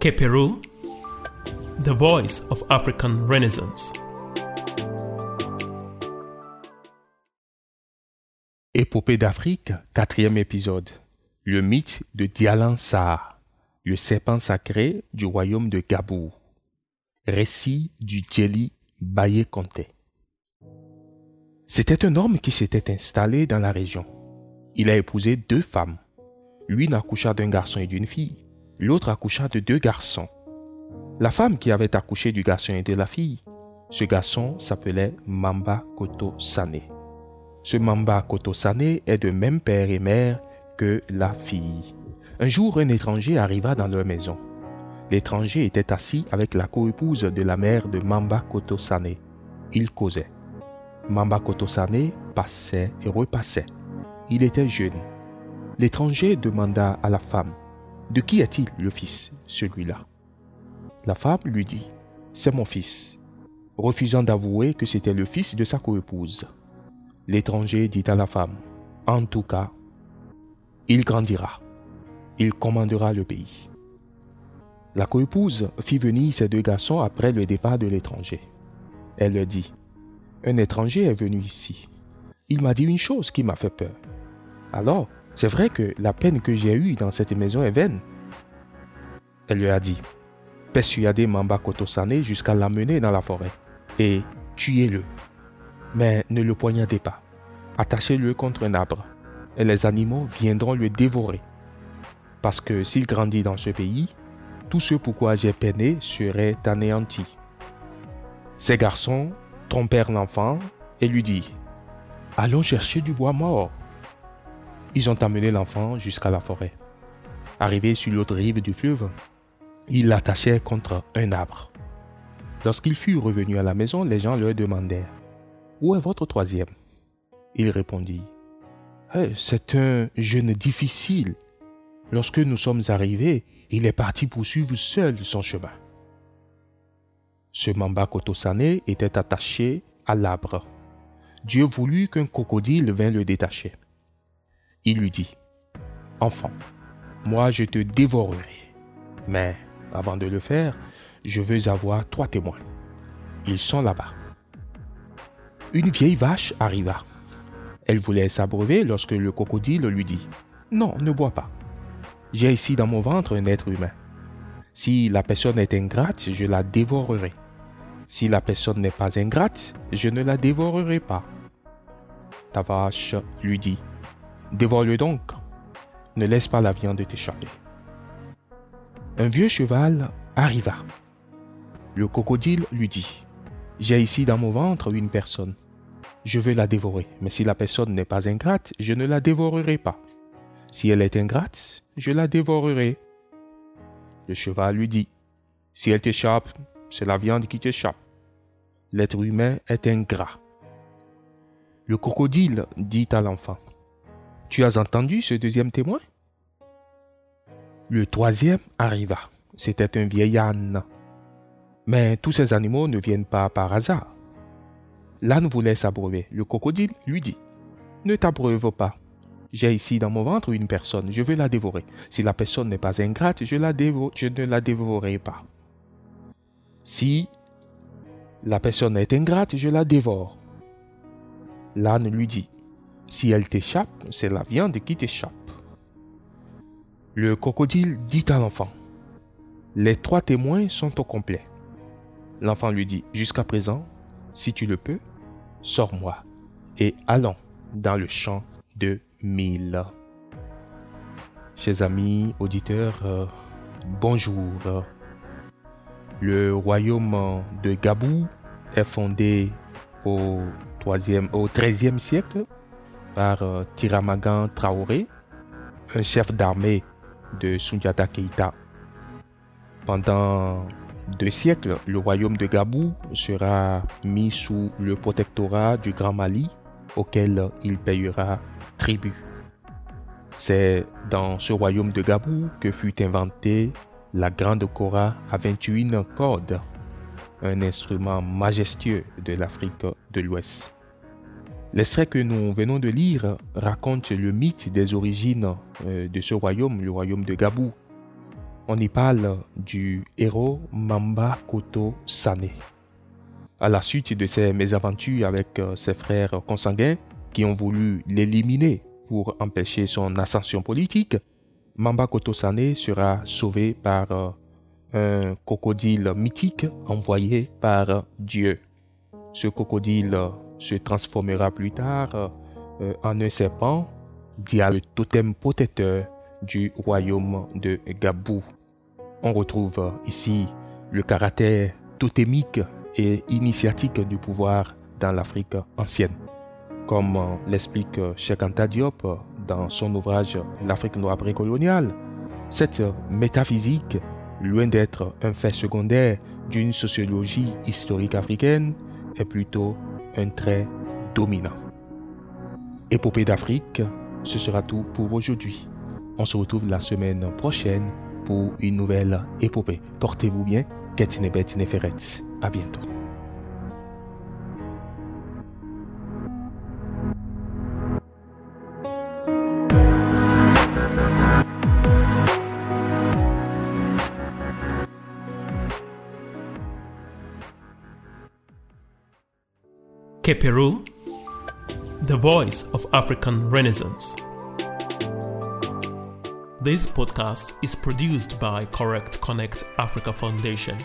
Keperu, the voice of African Renaissance. Épopée d'Afrique, quatrième épisode. Le mythe de Dialan Saha, le serpent sacré du royaume de Gabou. Récit du Djeli Baye Conté. C'était un homme qui s'était installé dans la région. Il a épousé deux femmes. Lui n'accoucha d'un garçon et d'une fille. L'autre accoucha de deux garçons. La femme qui avait accouché du garçon et de la fille, ce garçon s'appelait Mamba Koto Sane. Ce Mamba Koto Sane est de même père et mère que la fille. Un jour, un étranger arriva dans leur maison. L'étranger était assis avec la coépouse de la mère de Mamba Koto Sane. Ils causaient. Mamba Koto Sane passait et repassait. Il était jeune. L'étranger demanda à la femme De qui est-il le fils, celui-là? La femme lui dit C'est mon fils, refusant d'avouer que c'était le fils de sa coépouse. L'étranger dit à la femme En tout cas, il grandira, il commandera le pays. La coépouse fit venir ses deux garçons après le départ de l'étranger. Elle leur dit Un étranger est venu ici. Il m'a dit une chose qui m'a fait peur. Alors, c'est vrai que la peine que j'ai eue dans cette maison est vaine. Elle lui a dit Persuadez Mamba Kotosane jusqu'à l'amener dans la forêt et tuez-le. Mais ne le poignardez pas. Attachez-le contre un arbre et les animaux viendront le dévorer. Parce que s'il grandit dans ce pays, tout ce pourquoi j'ai peiné serait anéanti. Ces garçons trompèrent l'enfant et lui dirent Allons chercher du bois mort. Ils ont amené l'enfant jusqu'à la forêt. Arrivé sur l'autre rive du fleuve, ils l'attachèrent contre un arbre. Lorsqu'il fut revenu à la maison, les gens leur demandèrent Où est votre troisième? Il répondit eh, C'est un jeune difficile. Lorsque nous sommes arrivés, il est parti poursuivre seul son chemin. Ce Mamba Kotosane était attaché à l'arbre. Dieu voulut qu'un crocodile vînt le détacher. Il lui dit, Enfant, moi je te dévorerai, mais avant de le faire, je veux avoir trois témoins. Ils sont là-bas. Une vieille vache arriva. Elle voulait s'abreuver lorsque le crocodile lui dit, Non, ne bois pas. J'ai ici dans mon ventre un être humain. Si la personne est ingrate, je la dévorerai. Si la personne n'est pas ingrate, je ne la dévorerai pas. Ta vache lui dit, Dévore-le donc. Ne laisse pas la viande t'échapper. Un vieux cheval arriva. Le crocodile lui dit, J'ai ici dans mon ventre une personne. Je veux la dévorer, mais si la personne n'est pas ingrate, je ne la dévorerai pas. Si elle est ingrate, je la dévorerai. Le cheval lui dit, Si elle t'échappe, c'est la viande qui t'échappe. L'être humain est ingrat. Le crocodile dit à l'enfant, Tu as entendu ce deuxième témoin? Le troisième arriva. C'était un vieil âne. Mais tous ces animaux ne viennent pas par hasard. L'âne voulait s'abreuver. Le crocodile lui dit, Ne t'abreuve pas. J'ai ici dans mon ventre une personne, je veux la dévorer. Si la personne n'est pas ingrate, je, ne la dévorerai pas. Si la personne est ingrate, je la dévore. L'âne lui dit, si elle t'échappe, c'est la viande qui t'échappe. Le crocodile dit à l'enfant, les trois témoins sont au complet. L'enfant lui dit, jusqu'à présent, si tu le peux, sors-moi et allons dans le champ de mille. Chers amis auditeurs, euh, bonjour. Le royaume de Gabou est fondé au, 3e, au 13e siècle par euh, Tiramagan Traoré, un chef d'armée de Sundiata Keita. Pendant deux siècles, le royaume de Gabou sera mis sous le protectorat du Grand Mali, auquel il payera tribut. C'est dans ce royaume de Gabou que fut inventée la grande kora à 21 cordes, un instrument majestueux de l'Afrique de l'Ouest. L'extrait que nous venons de lire raconte le mythe des origines euh, de ce royaume, le royaume de Gabou. On y parle du héros Mamba Koto Sane. À la suite de ses mésaventures avec euh, ses frères consanguins qui ont voulu l'éliminer pour empêcher son ascension politique, Mamba Koto Sane sera sauvé par euh, un crocodile mythique envoyé par Dieu. Ce crocodile se transformera plus tard euh, en un serpent, dit le totem protecteur du royaume de Gabou. On retrouve ici le caractère totémique et initiatique du pouvoir dans l'Afrique ancienne. Comme l'explique Cheikh Diop dans son ouvrage L'Afrique noire précoloniale, cette métaphysique, loin d'être un fait secondaire d'une sociologie historique africaine, est plutôt un trait dominant. Épopée d'Afrique, ce sera tout pour aujourd'hui. On se retrouve la semaine prochaine pour une nouvelle épopée. Portez-vous bien. Ketine. À bientôt. Keperu, the voice of African Renaissance. This podcast is produced by Correct Connect Africa Foundation.